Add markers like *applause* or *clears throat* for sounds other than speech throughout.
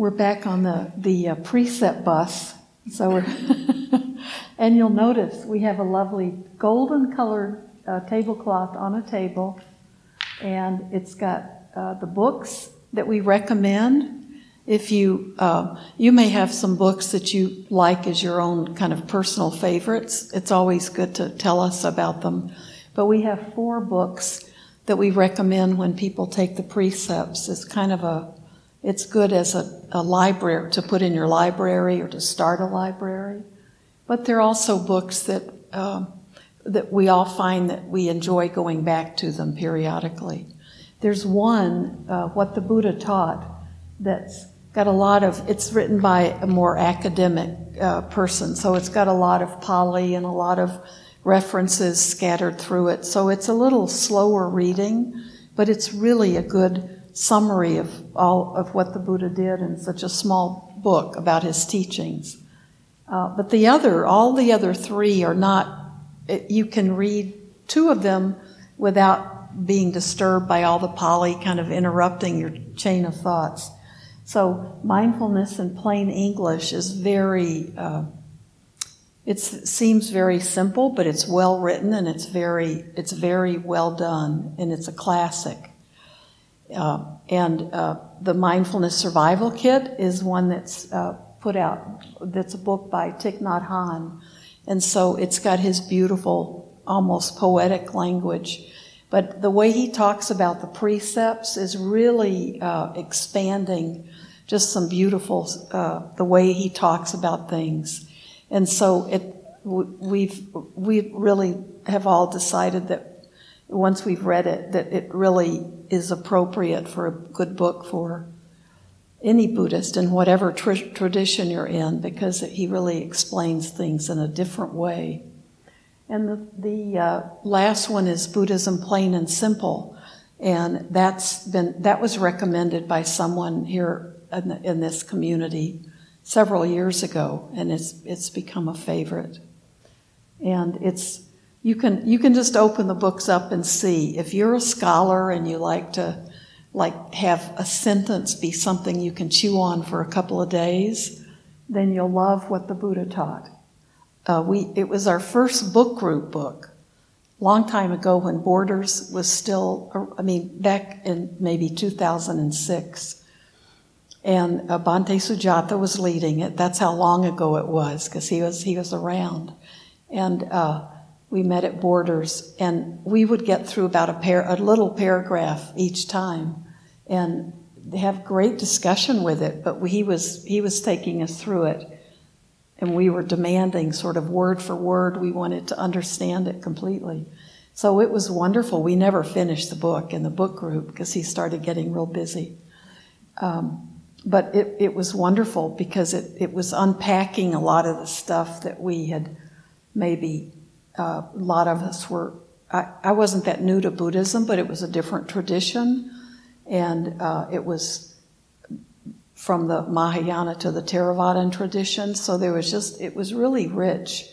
we're back on the, the uh, precept bus. So we're, *laughs* and you'll notice we have a lovely golden colored uh, tablecloth on a table, and it's got uh, the books that we recommend. If you uh, you may have some books that you like as your own kind of personal favorites, it's always good to tell us about them. But we have four books that we recommend when people take the precepts. It's kind of a it's good as a, a library to put in your library or to start a library. But there are also books that uh, that we all find that we enjoy going back to them periodically. There's one, uh, What the Buddha Taught, that's got a lot of, it's written by a more academic uh, person, so it's got a lot of Pali and a lot of references scattered through it. So it's a little slower reading, but it's really a good summary of all of what the Buddha did in such a small book about his teachings. Uh, but the other, all the other three are not, you can read two of them without being disturbed by all the Pali kind of interrupting your chain of thoughts. So mindfulness in plain English is very, uh, it seems very simple, but it's well written and it's very, it's very well done and it's a classic. Uh, and uh, the Mindfulness Survival Kit is one that's uh, put out, that's a book by Thich Nhat Hanh. And so it's got his beautiful, almost poetic language. But the way he talks about the precepts is really uh, expanding just some beautiful, uh, the way he talks about things. And so it, we've, we really have all decided that once we've read it, that it really is appropriate for a good book for any Buddhist in whatever tr- tradition you're in, because he really explains things in a different way. And the, the uh, last one is Buddhism Plain and Simple, and that's been that was recommended by someone here in, the, in this community several years ago, and it's it's become a favorite. And it's you can, you can just open the books up and see. If you're a scholar and you like to, like, have a sentence be something you can chew on for a couple of days, then you'll love what the Buddha taught. Uh, we, it was our first book group book, long time ago when Borders was still, I mean, back in maybe 2006. And uh, Bhante Sujatha was leading it. That's how long ago it was, because he was, he was around. And, uh, we met at Borders, and we would get through about a, a little paragraph each time, and have great discussion with it. But he was he was taking us through it, and we were demanding sort of word for word. We wanted to understand it completely. So it was wonderful. We never finished the book in the book group because he started getting real busy. Um, but it, it was wonderful because it, it was unpacking a lot of the stuff that we had maybe uh, a lot of us were, I, I, wasn't that new to Buddhism, but it was a different tradition. And uh, it was from the Mahayana to the Theravadan tradition. So there was just, it was really rich.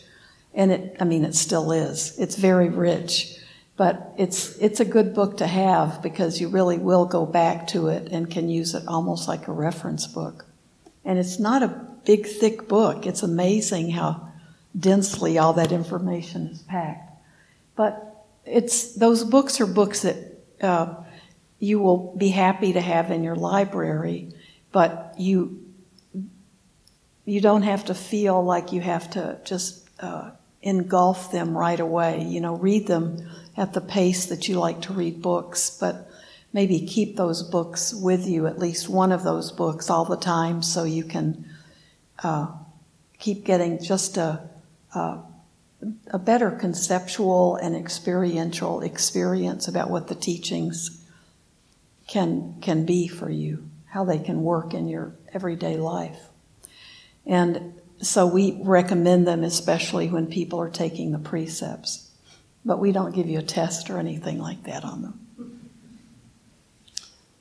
And it, I mean, it still is. It's very rich. But it's, it's a good book to have because you really will go back to it and can use it almost like a reference book. And it's not a big, thick book. It's amazing how densely all that information is packed. But it's those books are books that uh, you will be happy to have in your library, but you you don't have to feel like you have to just uh, engulf them right away. You know, read them at the pace that you like to read books, but maybe keep those books with you, at least one of those books all the time, so you can uh, keep getting just a uh, a better conceptual and experiential experience about what the teachings can can be for you, how they can work in your everyday life. And so we recommend them especially when people are taking the precepts. But we don't give you a test or anything like that on them.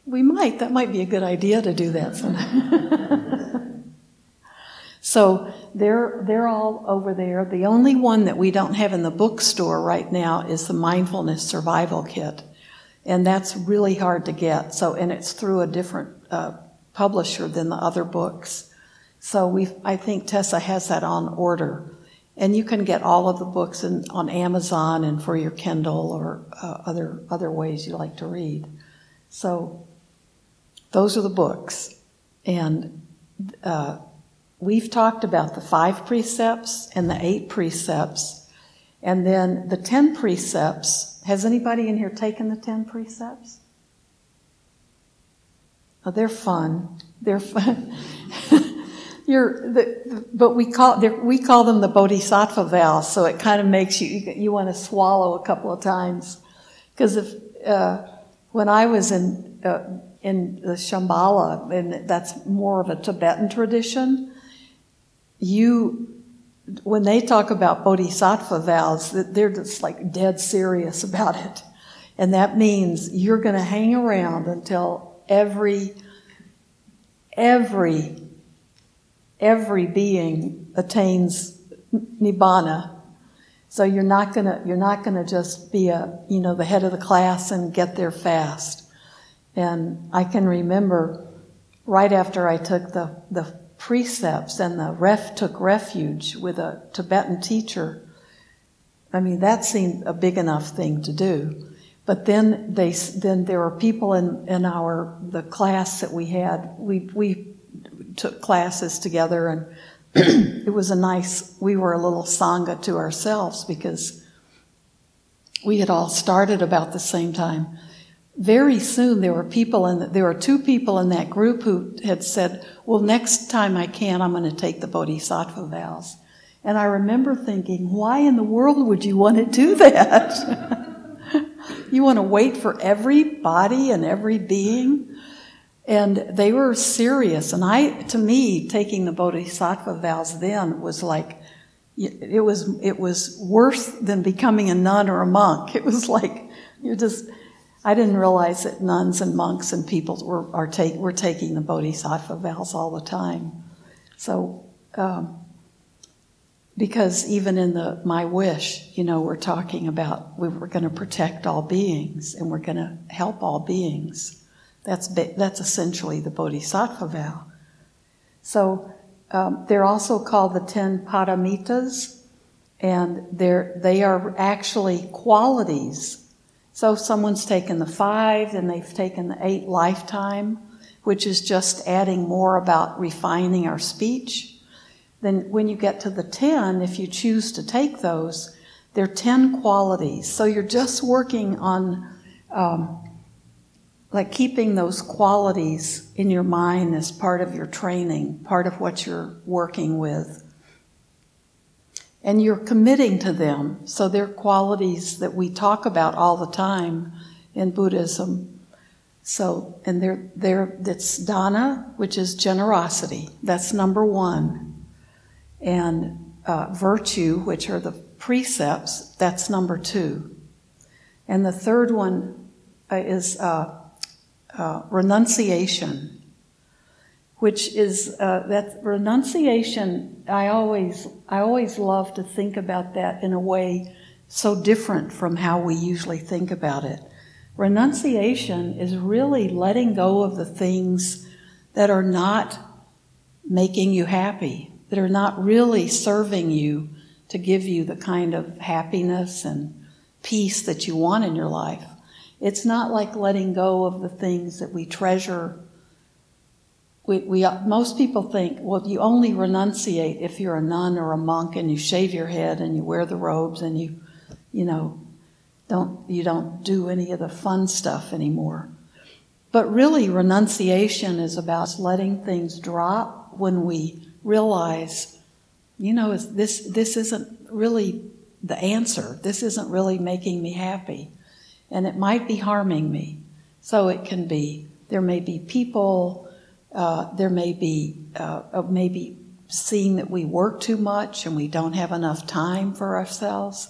We might, that might be a good idea to do that sometime. *laughs* so they're, they're all over there. The only one that we don't have in the bookstore right now is the Mindfulness Survival Kit. And that's really hard to get. So, and it's through a different uh, publisher than the other books. So we I think Tessa has that on order. And you can get all of the books in, on Amazon and for your Kindle or uh, other other ways you like to read. So those are the books, and uh, we've talked about the five precepts and the eight precepts, and then the ten precepts. Has anybody in here taken the ten precepts? Oh, they're fun. They're fun. *laughs* You're the, but we call we call them the bodhisattva vows, so it kind of makes you you, you want to swallow a couple of times because if uh, when I was in uh, in the Shambhala, and that's more of a Tibetan tradition, you when they talk about bodhisattva vows, they're just like dead serious *laughs* about it, and that means you're going to hang around until every every every being attains nibbana. So you're not gonna you're not gonna just be a you know the head of the class and get there fast. And I can remember right after I took the the precepts and the ref took refuge with a Tibetan teacher. I mean that seemed a big enough thing to do. But then they then there were people in, in our the class that we had. We we took classes together and *clears throat* it was a nice, we were a little Sangha to ourselves because we had all started about the same time. Very soon there were people in, there were two people in that group who had said, well, next time I can, I'm going to take the Bodhisattva vows. And I remember thinking, why in the world would you want to do that? *laughs* you want to wait for every body and every being? And they were serious. And I, to me, taking the Bodhisattva vows then was like, it was, it was worse than becoming a nun or a monk. *laughs* It was like, you're just, I didn't realize that nuns and monks and people were, are take, were taking the Bodhisattva vows all the time. So, um, because even in the my wish, you know, we're talking about we were going to protect all beings and we're going to help all beings. That's, that's essentially the bodhisattva vow. So um, they're also called the ten paramitas, and they're, they are actually qualities. So if someone's taken the five, then they've taken the eight lifetime, which is just adding more about refining our speech. Then when you get to the ten, if you choose to take those, they're ten qualities. So you're just working on um, like keeping those qualities in your mind as part of your training, part of what you're working with. And you're committing to them. So they're qualities that we talk about all the time in Buddhism. So, and they're, they're, it's dana, which is generosity. That's number one. And uh, virtue, which are the precepts, that's number two. And the third one uh, is uh, uh, renunciation, which is uh, that renunciation. I always I always love to think about that in a way so different from how we usually think about it. Renunciation is really letting go of the things that are not making you happy, that are not really serving you to give you the kind of happiness and peace that you want in your life. It's not like letting go of the things that we treasure. We, we, uh, most people think, well, you only renunciate if you're a nun or a monk and you shave your head and you wear the robes and you, you know, don't, you don't do any of the fun stuff anymore. But really, renunciation is about letting things drop when we realize, you know, this, this isn't really the answer. This isn't really making me happy and it might be harming me. So it can be. There may be people, uh, there may be uh, maybe seeing that we work too much and we don't have enough time for ourselves.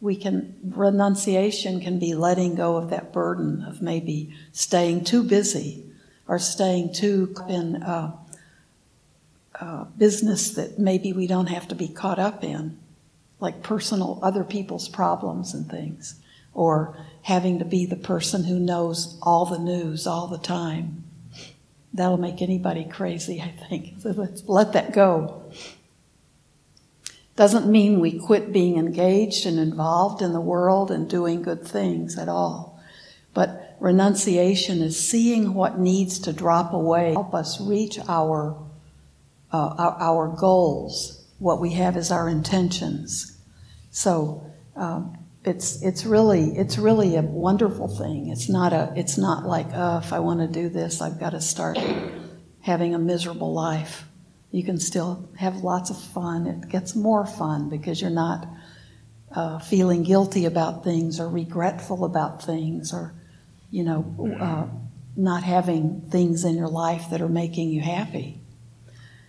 We can, renunciation can be letting go of that burden of maybe staying too busy or staying too in uh, uh, business that maybe we don't have to be caught up in, like personal, other people's problems and things, or having to be the person who knows all the news all the time. That'll make anybody crazy, I think. So let's let that go. Doesn't mean we quit being engaged and involved in the world and doing good things at all. But renunciation is seeing what needs to drop away, help us reach our, uh, our, our, goals. What we have is our intentions. So um, it's it's really it's really a wonderful thing. It's not a it's not like oh, if I want to do this, I've got to start having a miserable life. You can still have lots of fun. It gets more fun because you're not uh, feeling guilty about things or regretful about things or you know uh, not having things in your life that are making you happy.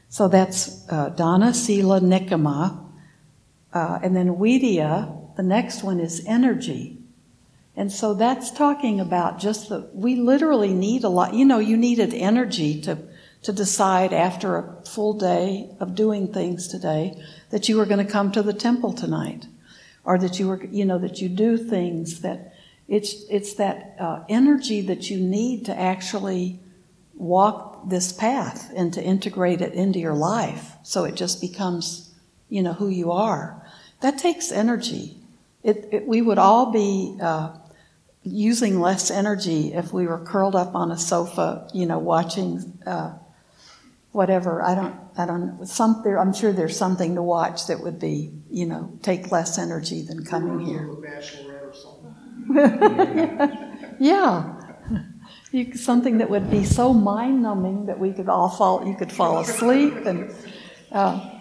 So that's uh, Dana, Sila, Nekkhamma, uh, and then Vidya the next one is energy. And so that's talking about just the, we literally need a lot, you know, you needed energy to, to decide after a full day of doing things today that you were going to come to the temple tonight. Or that you were, you know, that you do things that it's, it's that uh, energy that you need to actually walk this path and to integrate it into your life so it just becomes, you know, who you are. That takes energy. It, it, we would all be uh, using less energy if we were curled up on a sofa, you know, watching uh, whatever. I don't, I don't. Some there, I'm sure there's something to watch that would be, you know, take less energy than coming here. *laughs* yeah. You, something that would be so mind numbing that we could all fall, you could fall asleep and. Uh,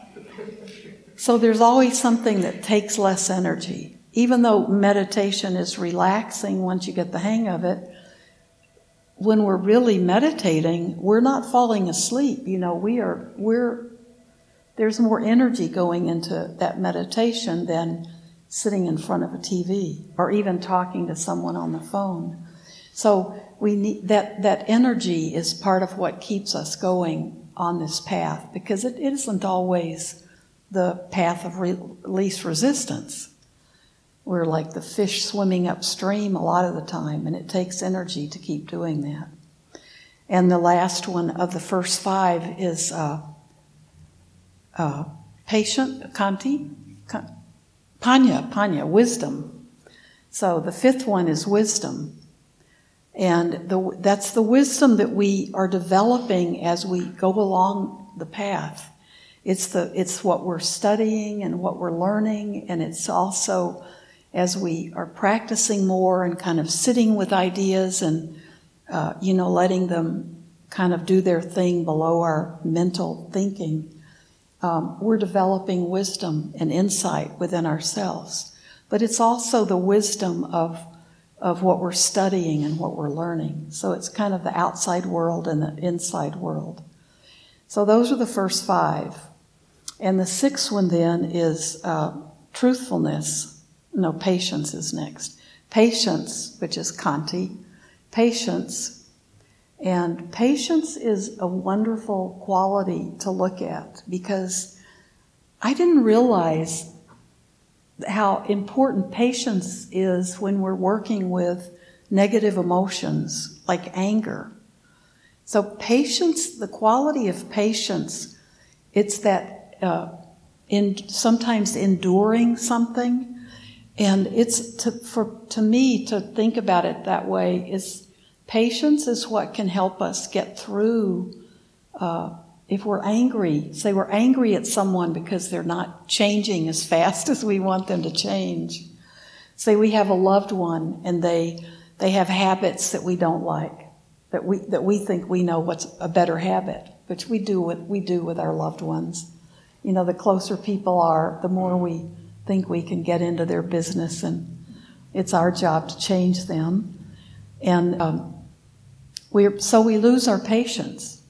so there's always something that takes less energy even though meditation is relaxing once you get the hang of it, when we're really meditating, we're not falling asleep. You know, we are, we're, there's more energy going into that meditation than sitting in front of a TV or even talking to someone on the phone. So we need that, that energy is part of what keeps us going on this path because it isn't always the path of re- least resistance. We're like the fish swimming upstream a lot of the time, and it takes energy to keep doing that. And the last one of the first five is uh, uh, patient, khanti, panya, panya, wisdom. So the fifth one is wisdom. And the, that's the wisdom that we are developing as we go along the path. It's, the, it's what we're studying and what we're learning, and it's also as we are practicing more and kind of sitting with ideas and, uh, you know, letting them kind of do their thing below our mental thinking, um, we're developing wisdom and insight within ourselves. But it's also the wisdom of, of what we're studying and what we're learning. So it's kind of the outside world and the inside world. So those are the first five. And the sixth one then is uh, truthfulness. No, patience is next. Patience, which is Khanti, patience. And patience is a wonderful quality to look at because I didn't realize how important patience is when we're working with negative emotions like anger. So, patience, the quality of patience, it's that uh, in sometimes enduring something and it's to, for, to me to think about it that way is patience is what can help us get through. Uh, if we're angry, say we're angry at someone because they're not changing as *laughs* fast as we want them to change. Say we have a loved one and they, they have habits that we don't like, that we, that we think we know what's a better habit, which we do what we do with our loved ones. You know, the closer people are, the more we think we can get into their business and it's our job to change them. And um, we so we lose our patience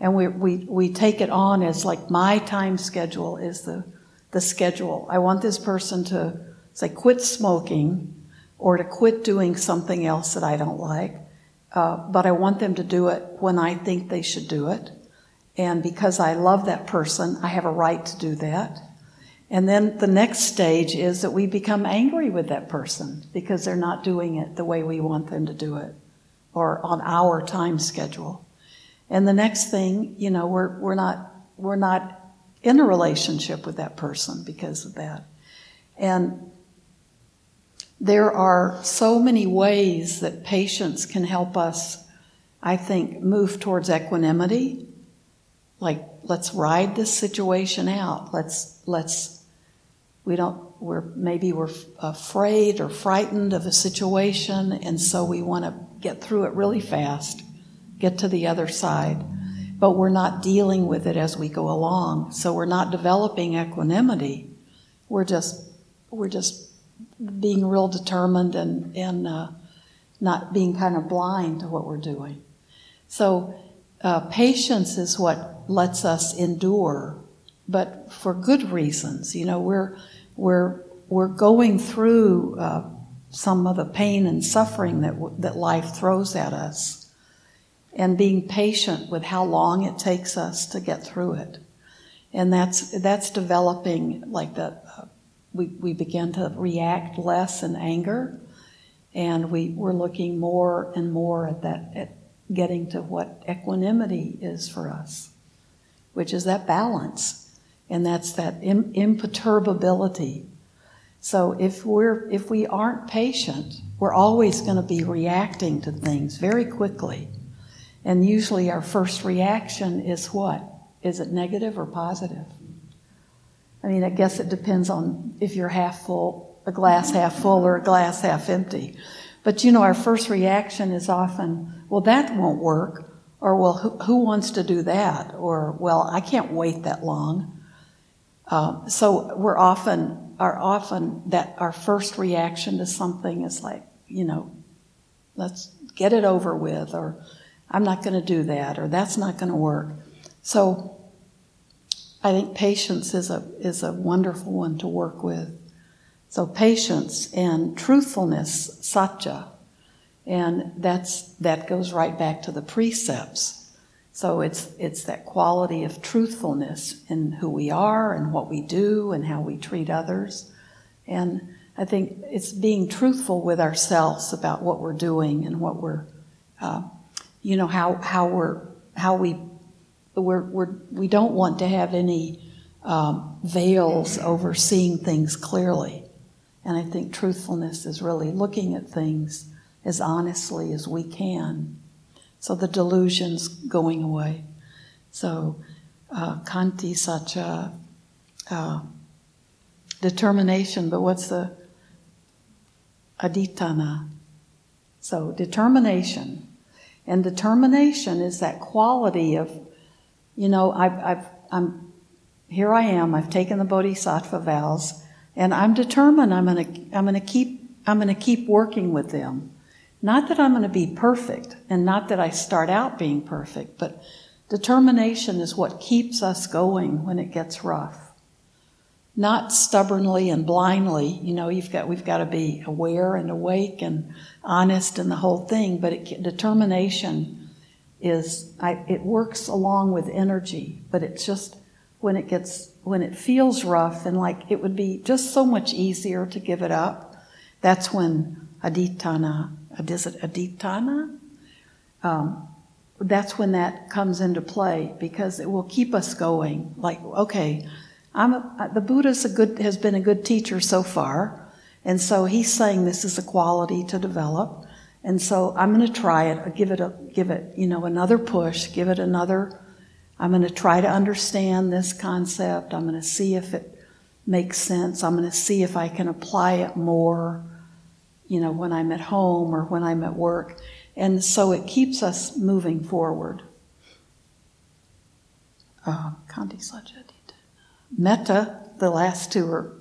and we, we, we take it on as like my time schedule is the, the schedule. I want this person to say quit smoking or to quit doing something else that I don't like. Uh, but I want them to do it when I think they should do it. And because I love that person, I have a right to do that. And then the next stage is that we become angry with that person because they're not doing it the way we want them to do it or on our time schedule. And the next thing, you know, we're, we're not, we're not in a relationship with that person because of that. And there are so many ways that patience can help us, I think, move towards equanimity. Like, let's ride this situation out. Let's, let's, we don't, we're, maybe we're afraid or frightened of a situation, and so we want to get through it really fast, get to the other side. But we're not dealing with it as we go along. So we're not developing equanimity. We're just, we're just being real determined and, and uh, not being kind of blind to what we're doing. So, uh, patience is what lets us endure, but for good reasons. You know, we're, we're, we're going through uh, some of the pain and suffering that, that life throws at us and being patient with how long it takes us to get through it. And that's, that's developing like the, uh, we, we begin to react less in anger, and we, we're looking more and more at that, at getting to what equanimity is for us, which is that balance, and that's that Im- imperturbability. So if we're if we aren't patient, we're always going to be reacting to things very quickly. And usually our first reaction is what? Is it negative or positive? I mean, I guess it depends on if you're half full, a glass half full, or a glass half empty. But you know, our first reaction is often, well, that won't work, or well, who, who wants to do that, or well, I can't wait that long. Uh, so we're often, are often that our first reaction to something is like, you know, let's get it over with, or I'm not going to do that, or that's not going to work. So I think patience is a, is a wonderful one to work with. So patience and truthfulness, satya, and that's, that goes right back to the precepts. So it's, it's that quality of truthfulness in who we are and what we do and how we treat others. And I think it's being truthful with ourselves about what we're doing and what we're, uh, you know, how, how we're, how we we're, we're, we don't want to have any um, veils over seeing things clearly. And I think truthfulness is really looking at things as honestly as we can. So the delusion's going away. So uh, Khanti Satya uh, determination, but what's the adhitthana? So determination. And determination is that quality of you know, I've, I've, I'm, here I am, I've taken the Bodhisattva vows, and I'm determined I'm gonna, I'm gonna keep, I'm gonna keep working with them. Not that I'm gonna be perfect, and not that I start out being perfect, but determination is what keeps us going when it gets rough. Not stubbornly and blindly, you know, you've got, we've got to be aware and awake and honest in the whole thing, but it, determination is I, it works along with energy, but it's just when it gets when it feels rough and like it would be just so much easier to give it up. That's when adhitthana, adhitthana? Um, that's when that comes into play because it will keep us going. Like, okay, I'm a, the Buddha's a good has been a good teacher so far, and so he's saying this is a quality to develop. And so I'm going to try it, give it a, give it, you know, another push, give it another, I'm going to try to understand this concept. I'm going to see if it makes sense. I'm going to see if I can apply it more, you know, when I'm at home or when I'm at work. And so it keeps us moving forward. Uh, Metta, the last two are,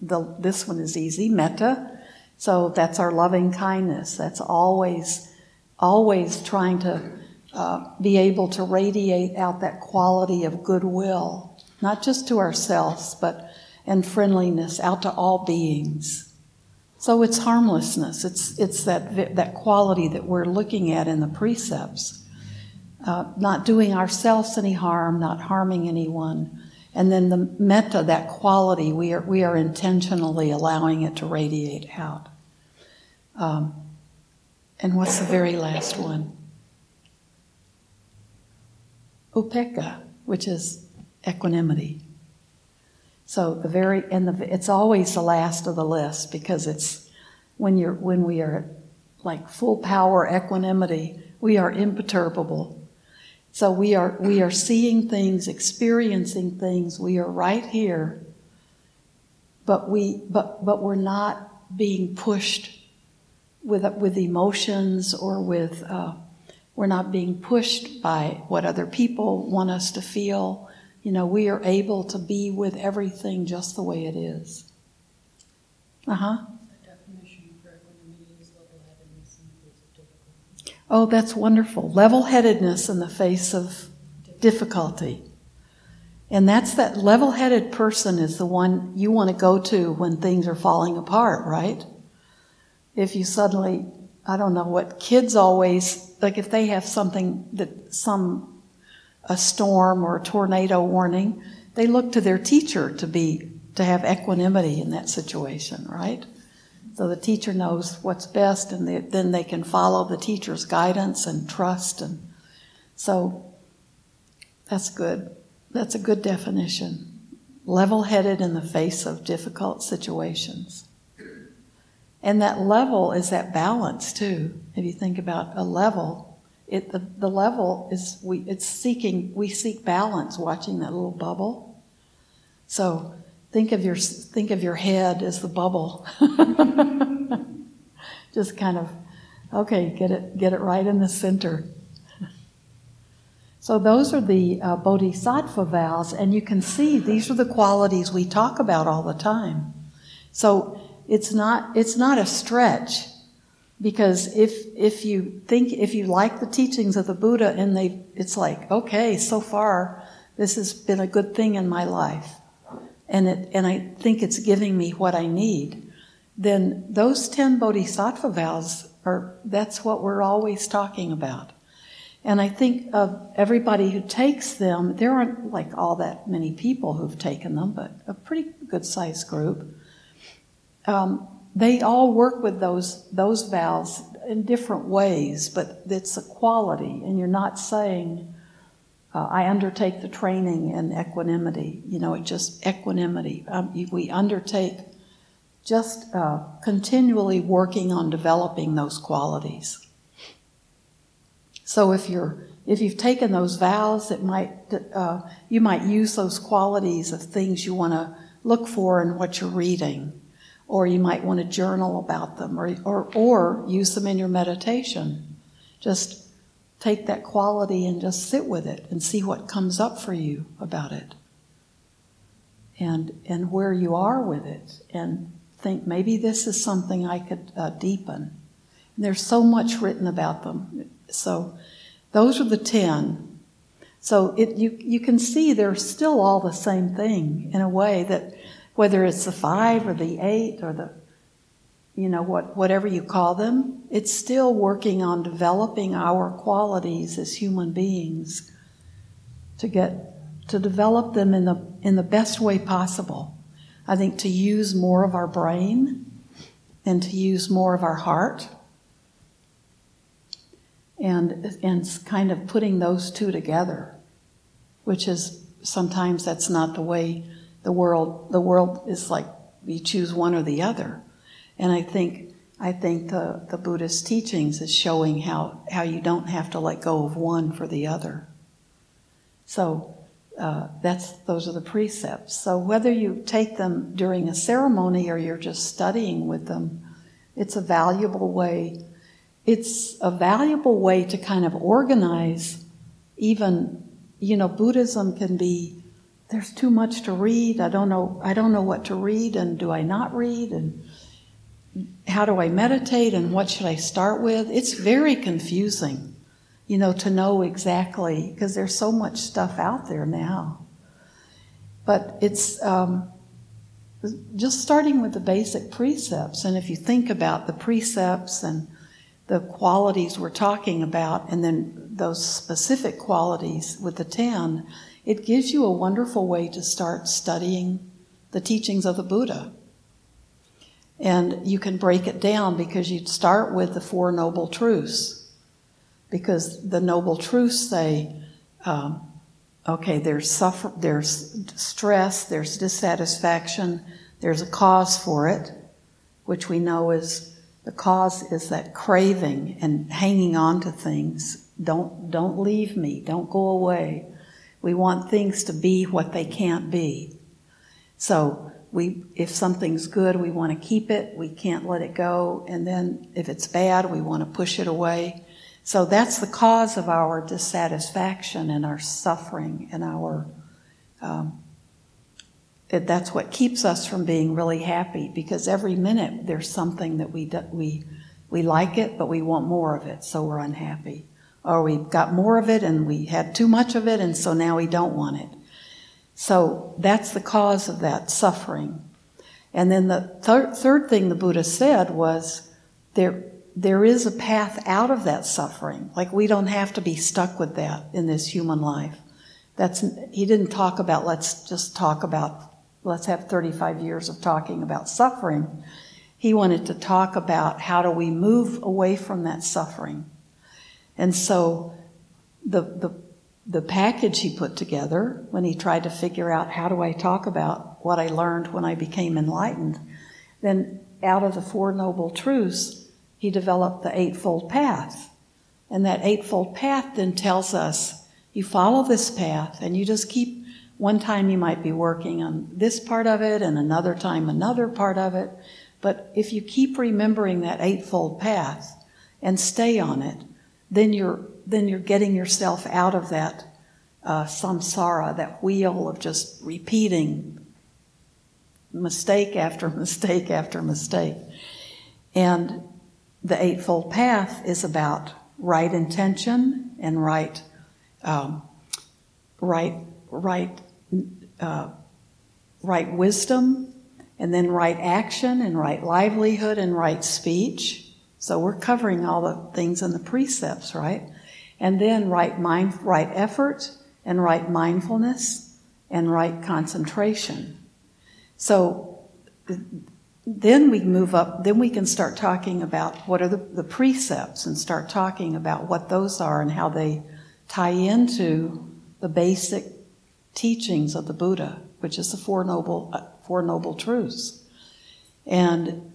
the, this one is easy. Metta so that's our loving kindness. That's always, always trying to uh, be able to radiate out that quality of goodwill, not just to ourselves, but and friendliness out to all beings. So it's harmlessness. It's it's that that quality that we're looking at in the precepts, uh, not doing ourselves any harm, not harming anyone, and then the metta, that quality, we are, we are intentionally allowing it to radiate out. Um, and what's the very last one? upekkha, which is equanimity. So the very and the it's always the last of the list because it's when you're when we are like full power equanimity, we are imperturbable. So we are we are seeing things, experiencing things. We are right here, but we but but we're not being pushed with with emotions or with uh, we're not being pushed by what other people want us to feel. You know, we are able to be with everything just the way it is. Uh huh. Oh, that's wonderful. Level headedness in the face of difficulty. And that's that level headed person is the one you want to go to when things are falling apart, right? If you suddenly, I don't know what kids always, like if they have something that some, a storm or a tornado warning, they look to their teacher to be, to have equanimity in that situation, right? So the teacher knows what's best, and they, then they can follow the teacher's guidance and trust. And so that's good. That's a good definition. Level headed in the face of difficult situations. And that level is that balance too. If you think about a level, it, the, the level is we it's seeking we seek balance watching that little bubble. So Think of your think of your head as the bubble. *laughs* Just kind of okay, get it get it right in the center. So those are the uh, bodhisattva vows, and you can see these are the qualities we talk about all the time. So it's not it's not a stretch because if if you think if you like the teachings of the Buddha and they it's like okay so far this has been a good thing in my life and, it, and I think it's giving me what I need, then those 10 bodhisattva vows are, that's what we're always talking about. And I think of everybody who takes them, there aren't like all that many people who've taken them, but a pretty good sized group. Um, they all work with those, those vows in different ways, but it's a quality, and you're not saying, uh, I undertake the training in equanimity. You know, it just equanimity. Um, we undertake just uh, continually working on developing those qualities. So if you're if you've taken those vows, it might uh, you might use those qualities of things you want to look for in what you're reading, or you might want to journal about them, or or or use them in your meditation. Just take that quality and just sit with it and see what comes up for you about it. And, and where you are with it, and think maybe this is something I could uh, deepen. And there's so much written about them. So, those are the 10. So, it, you, you can see they're still all the same thing in a way that whether it's the five or the eight or the you know, what, whatever you call them, it's still working on developing our qualities as human beings to get, to develop them in the, in the best way possible. I think to use more of our brain and to use more of our heart and, and kind of putting those two together, which is sometimes that's not the way the world, the world is like you choose one or the other. And I think I think the, the Buddhist teachings is showing how, how you don't have to let go of one for the other. So uh, that's those are the precepts. So whether you take them during a ceremony or you're just studying with them, it's a valuable way. It's a valuable way to kind of organize. Even you know, Buddhism can be there's too much to read. I don't know. I don't know what to read, and do I not read? And how do I meditate and what should I start with? It's very confusing, you know, to know exactly because there's so much stuff out there now. But it's um, just starting with the basic precepts. And if you think about the precepts and the qualities we're talking about, and then those specific qualities with the 10, it gives you a wonderful way to start studying the teachings of the Buddha. And you can break it down because you start with the Four Noble Truths. Because the Noble Truths say, um, okay, there's suffer, there's stress, there's dissatisfaction, there's a cause for it, which we know is the cause is that craving and hanging on to things. Don't don't leave me. Don't go away. We want things to be what they can't be. So we if something's good, we want to keep it. We can't let it go. And then if it's bad, we want to push it away. So that's the cause of our dissatisfaction and our suffering and our. Um, it, that's what keeps us from being really happy because every minute there's something that we do, we we like it, but we want more of it, so we're unhappy. Or we've got more of it and we had too much of it, and so now we don't want it. So that's the cause of that suffering. And then the thir- third thing the Buddha said was there there is a path out of that suffering. Like we don't have to be stuck with that in this human life. That's, he didn't talk about, let's just talk about, let's have 35 years of talking about suffering. He wanted to talk about how do we move away from that suffering. And so the, the, the package he put together when he tried to figure out how do I talk about what I learned when I became enlightened, then out of the Four Noble Truths, he developed the Eightfold Path. And that Eightfold Path then tells us you follow this path and you just keep, one time you might be working on this part of it and another time another part of it. But if you keep remembering that Eightfold Path and stay on it, then you're, then you're getting yourself out of that uh, samsara, that wheel of just repeating mistake after *laughs* mistake after mistake. And the Eightfold Path is about right intention and right, um, right, right, uh, right wisdom, and then right action and right livelihood and right speech. So we're covering all the things in the precepts, right? And then right mind, right effort and right mindfulness and right concentration. So then we move up, then we can start talking about what are the, the, precepts and start talking about what those are and how they tie into the basic teachings of the Buddha, which is the Four Noble, uh, four noble Truths. And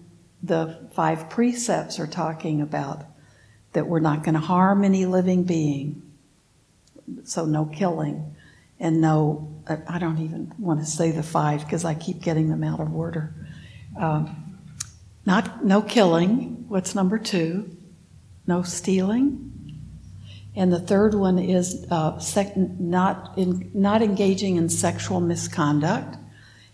the five precepts are talking about that we're not going to harm any living being, so no killing, and no, I don't even want to say the five because I keep getting them out of order um, not no killing. What's number two? No stealing. And the third one is uh, sec- not in, not engaging in sexual misconduct.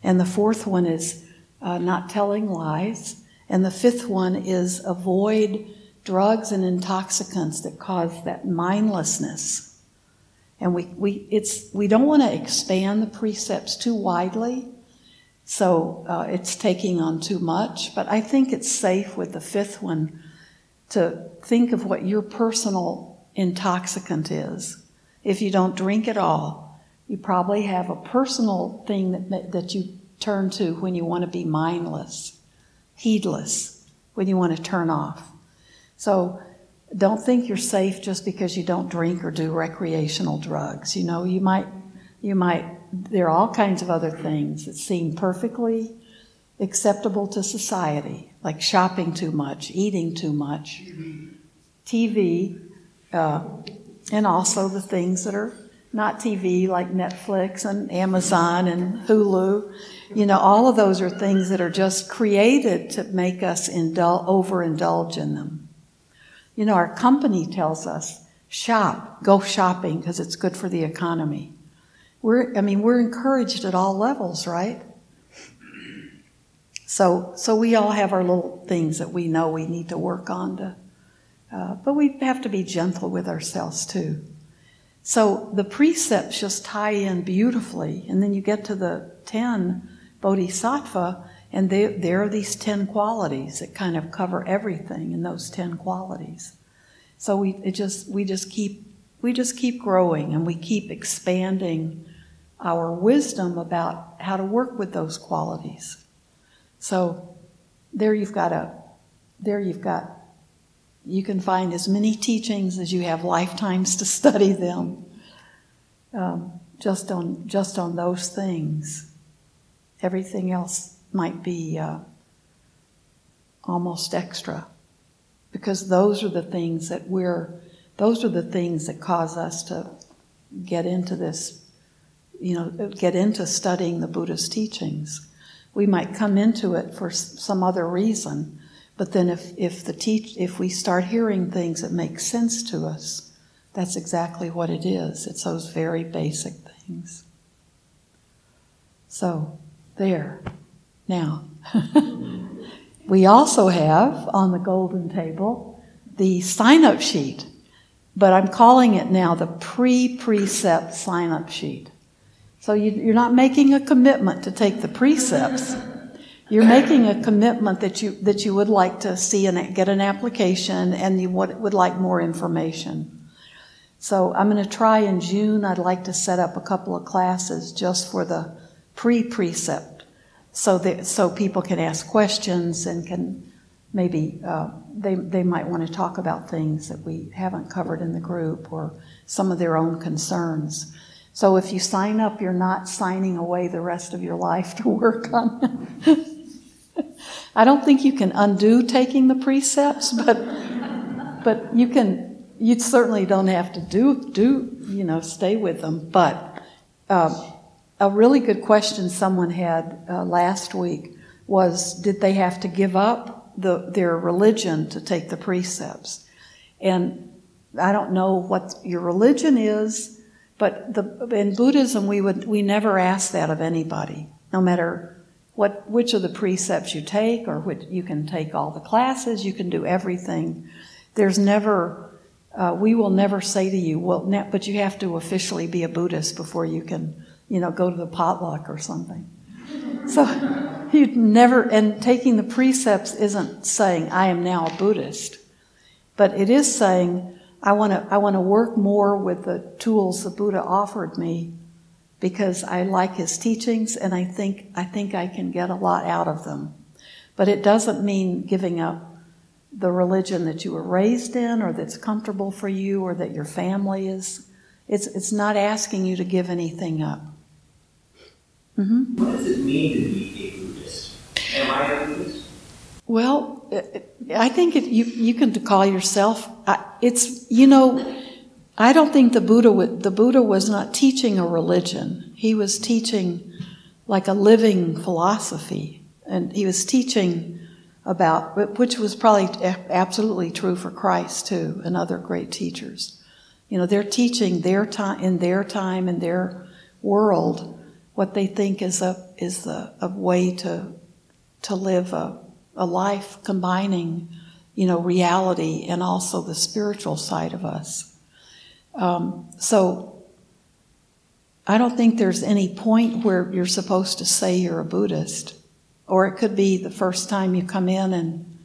And the fourth one is uh, not telling lies. And the fifth one is avoid drugs and intoxicants that cause that mindlessness. And we, we, it's, we don't want to expand the precepts too widely so uh, it's taking on too much. But I think it's safe with the fifth one to think of what your personal intoxicant is. If you don't drink at all, you probably have a personal thing that, that you turn to when you want to be mindless, heedless, when you want to turn off. So don't think you're safe just because you don't drink or do recreational drugs. You know, you might, you might there are all kinds of other things that seem perfectly acceptable to society, like shopping too much, eating too much, TV, uh, and also the things that are not TV, like Netflix and Amazon and Hulu. You know, all of those are things that are just created to make us indul- overindulge in them. You know, our company tells us, shop, go shopping because it's good for the economy. We're, I mean, we're encouraged at all levels, right? So, so we all have our little things that we know we need to work on to, uh, but we have to be gentle with ourselves too. So the precepts just tie in beautifully, and then you get to the ten bodhisattva, and they, there are these ten qualities that kind of cover everything in those ten qualities. So we it just we just keep we just keep growing and we keep expanding our wisdom about how to work with those qualities. So there you've got a, there you've got, you can find as many teachings as you have lifetimes to study them. Um, just on just on those things. Everything else might be uh, almost extra, because those are the things that we're. Those are the things that cause us to get into this, you know, get into studying the Buddhist teachings. We might come into it for some other reason, but then if, if the teach, if we start hearing things that make sense to us, that's exactly what it is. It's those very basic things. So, there. Now, *laughs* we also have on the golden table the sign up sheet, but I'm calling it now the pre precept sign up sheet. So you, are not making a commitment to take the precepts. You're making a commitment that you that you would like to see and get an application, and you would, would like more information. So I'm going to try in June. I'd like to set up a couple of classes just for the pre-precept, so that so people can ask questions and can maybe uh, they they might want to talk about things that we haven't covered in the group or some of their own concerns. So if you sign up, you're not signing away the rest of your life to work on. *laughs* I don't think you can undo taking the precepts, *laughs* but but you can. You certainly don't have to do do you know stay with them. But uh, a really good question someone had uh, last week was, did they have to give up the, their religion to take the precepts? And I don't know what your religion is but the, in Buddhism, we would we never ask that of anybody, no matter what which of the precepts you take, or which you can take all the classes, you can do everything. There's never uh, we will never say to you, well, but you have to officially be a Buddhist before you can, you know, go to the potluck or something. So *laughs* you never, and taking the precepts isn't saying I am now a Buddhist, but it is saying I want to I want to work more with the tools the Buddha offered me because I like his teachings and I think I think I can get a lot out of them. But it doesn't mean giving up the religion that you were raised in or that's comfortable for you or that your family is. It's it's not asking you to give anything up. Mm-hmm. What does it mean to be a Buddhist? Am I a Buddhist? Well, I think it, you you can call yourself. It's you know, I don't think the Buddha the Buddha was not teaching a religion. He was teaching like a living philosophy, and he was teaching about which was probably absolutely true for Christ too and other great teachers. You know, they're teaching their time in their time in their world what they think is a is the, a way to to live a a life combining, you know, reality and also the spiritual side of us. Um, so I don't think there's any point where you're supposed to say you're a Buddhist, or it could be the first time you come in and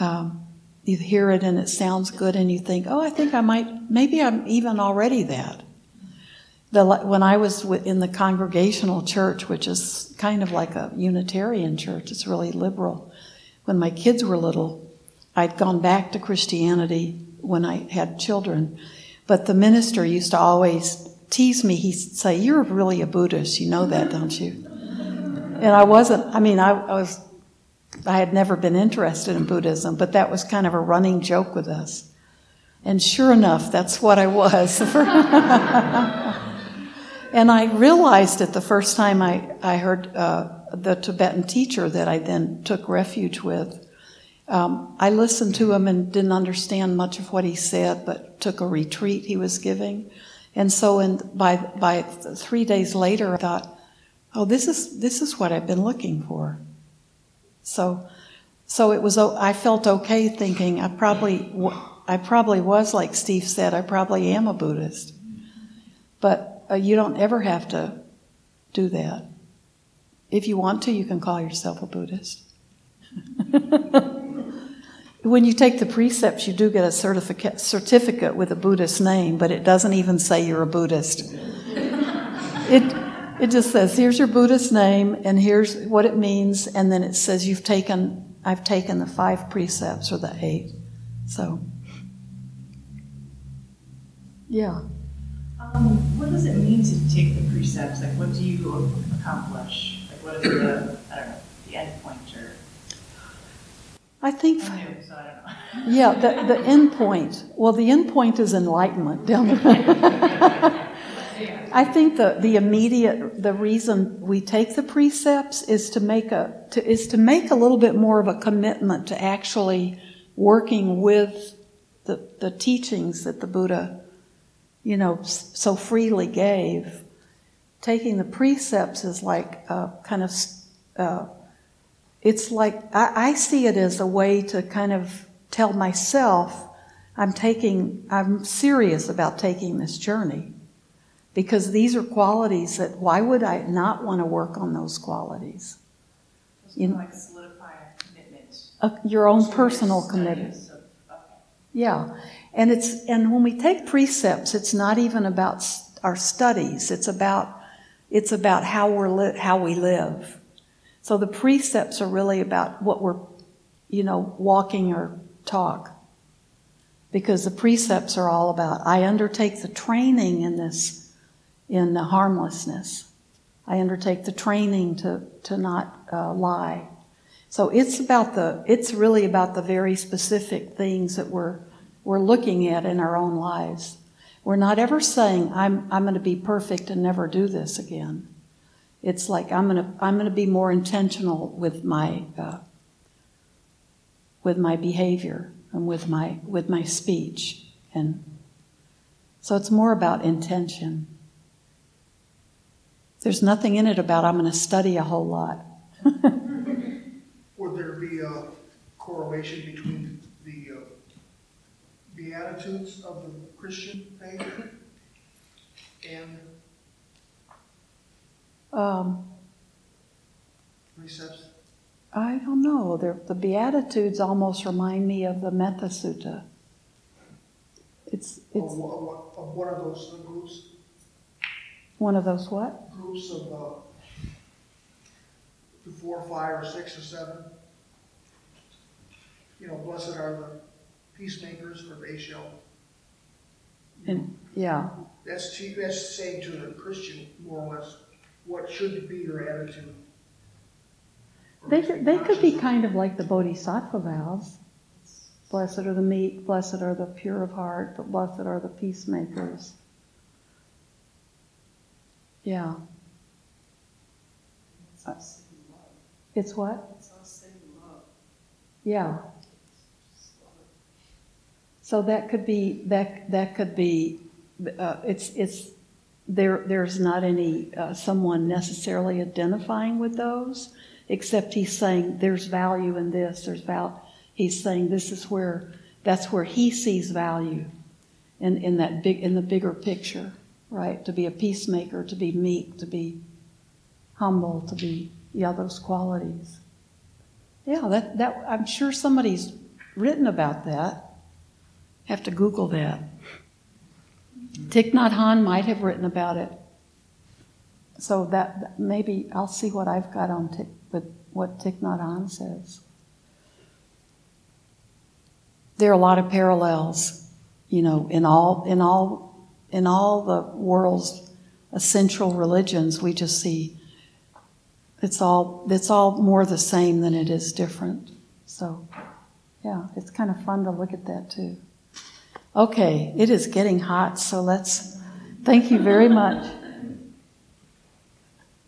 um, you hear it and it sounds good, and you think, "Oh, I think I might. Maybe I'm even already that." The, when I was in the congregational church, which is kind of like a Unitarian church, it's really liberal. When my kids were little, I'd gone back to Christianity when I had children, but the minister used to always tease me. He'd say, You're really a Buddhist, you know that, don't you? And I wasn't, I mean, I, I was, I had never been interested in Buddhism, but that was kind of a running joke with us. And sure enough, that's what I was. *laughs* And I realized it the first time I, I heard uh, the Tibetan teacher that I then took refuge with. Um, I listened to him and didn't understand much of what he said, but took a retreat he was giving. And so in, by, by three days later, I thought, oh, this is, this is what I've been looking for. So, so it was, I felt okay thinking I probably, I probably was like Steve said, I probably am a Buddhist. But uh, you don't ever have to do that. If you want to, you can call yourself a Buddhist. *laughs* when you take the precepts, you do get a certificate, certificate with a Buddhist name, but it doesn't even say you're a Buddhist. it, it just says, here's your Buddhist name, and here's what it means, and then it says you've taken, I've taken the five precepts or the eight. So, yeah. Um, what does it mean to take the precepts? Like, what do you accomplish? Like, what is the, I don't know, the end point? I think, I'm so I don't know. *laughs* yeah, the, the end point. Well, the end point is enlightenment down the *laughs* I think the, the immediate the reason we take the precepts is to make a to, is to make a little bit more of a commitment to actually working with the the teachings that the Buddha, you know, so freely gave. Taking the precepts is like a kind of uh, it's like I, I see it as a way to kind of tell myself I'm taking I'm serious about taking this journey because these are qualities that why would I not want to work on those qualities? It's you know, like solidify a commitment. A, your own personal commitment. Of, okay. Yeah, and it's and when we take precepts, it's not even about our studies. It's about it's about how we're li- how we live. So the precepts are really about what we're, you know, walking or talk. Because the precepts are all about I undertake the training in this in the harmlessness. I undertake the training to, to not uh, lie. So it's about the, it's really about the very specific things that we're, we're looking at in our own lives. We're not ever saying, I'm, I'm going to be perfect and never do this again. It's like, I'm to, I'm to be more intentional with my, uh, with my behavior and with my, with my speech. And so it's more about intention. There's nothing in it about I'm going to study a whole lot. *laughs* Would there be a correlation between the uh, Beatitudes of the Christian faith and um, precepts? I don't know. They're, the Beatitudes almost remind me of the Metta Sutta. It's, it's of, what, of what are those groups? One of those what? Groups of uh, four, five, or six, or seven. You know, blessed are the peacemakers, for they shall. And, yeah. That's that's saying to the Christian more or less what should be your attitude. They could, they could be kind of like the Bodhisattva vows. Blessed are the meek, blessed are the pure of heart, but blessed are the peacemakers. Yeah. It's it's what? It's all same love. yeah. So that could be that that could be uh, it's it's there there's not any uh, someone necessarily identifying with those except he's saying there's value in this there's val he's saying this is where that's where he sees value in in that big in the bigger picture right? To be a peacemaker, to be meek, to be humble, to be, yeah, those qualities. Yeah, that, that, I'm sure somebody's written about that. Have to Google that. Thich Nhat Hanh might have written about it. So that maybe I'll see what I've got on t- with what Thich Nhat Hanh says. There are a lot of parallels, you know, in all in all in all the world's essential religions, we just see it's all it's all more the same than it is different. So, yeah, it's kind of fun to look at that too. Okay, it is getting hot, so let's thank you very much.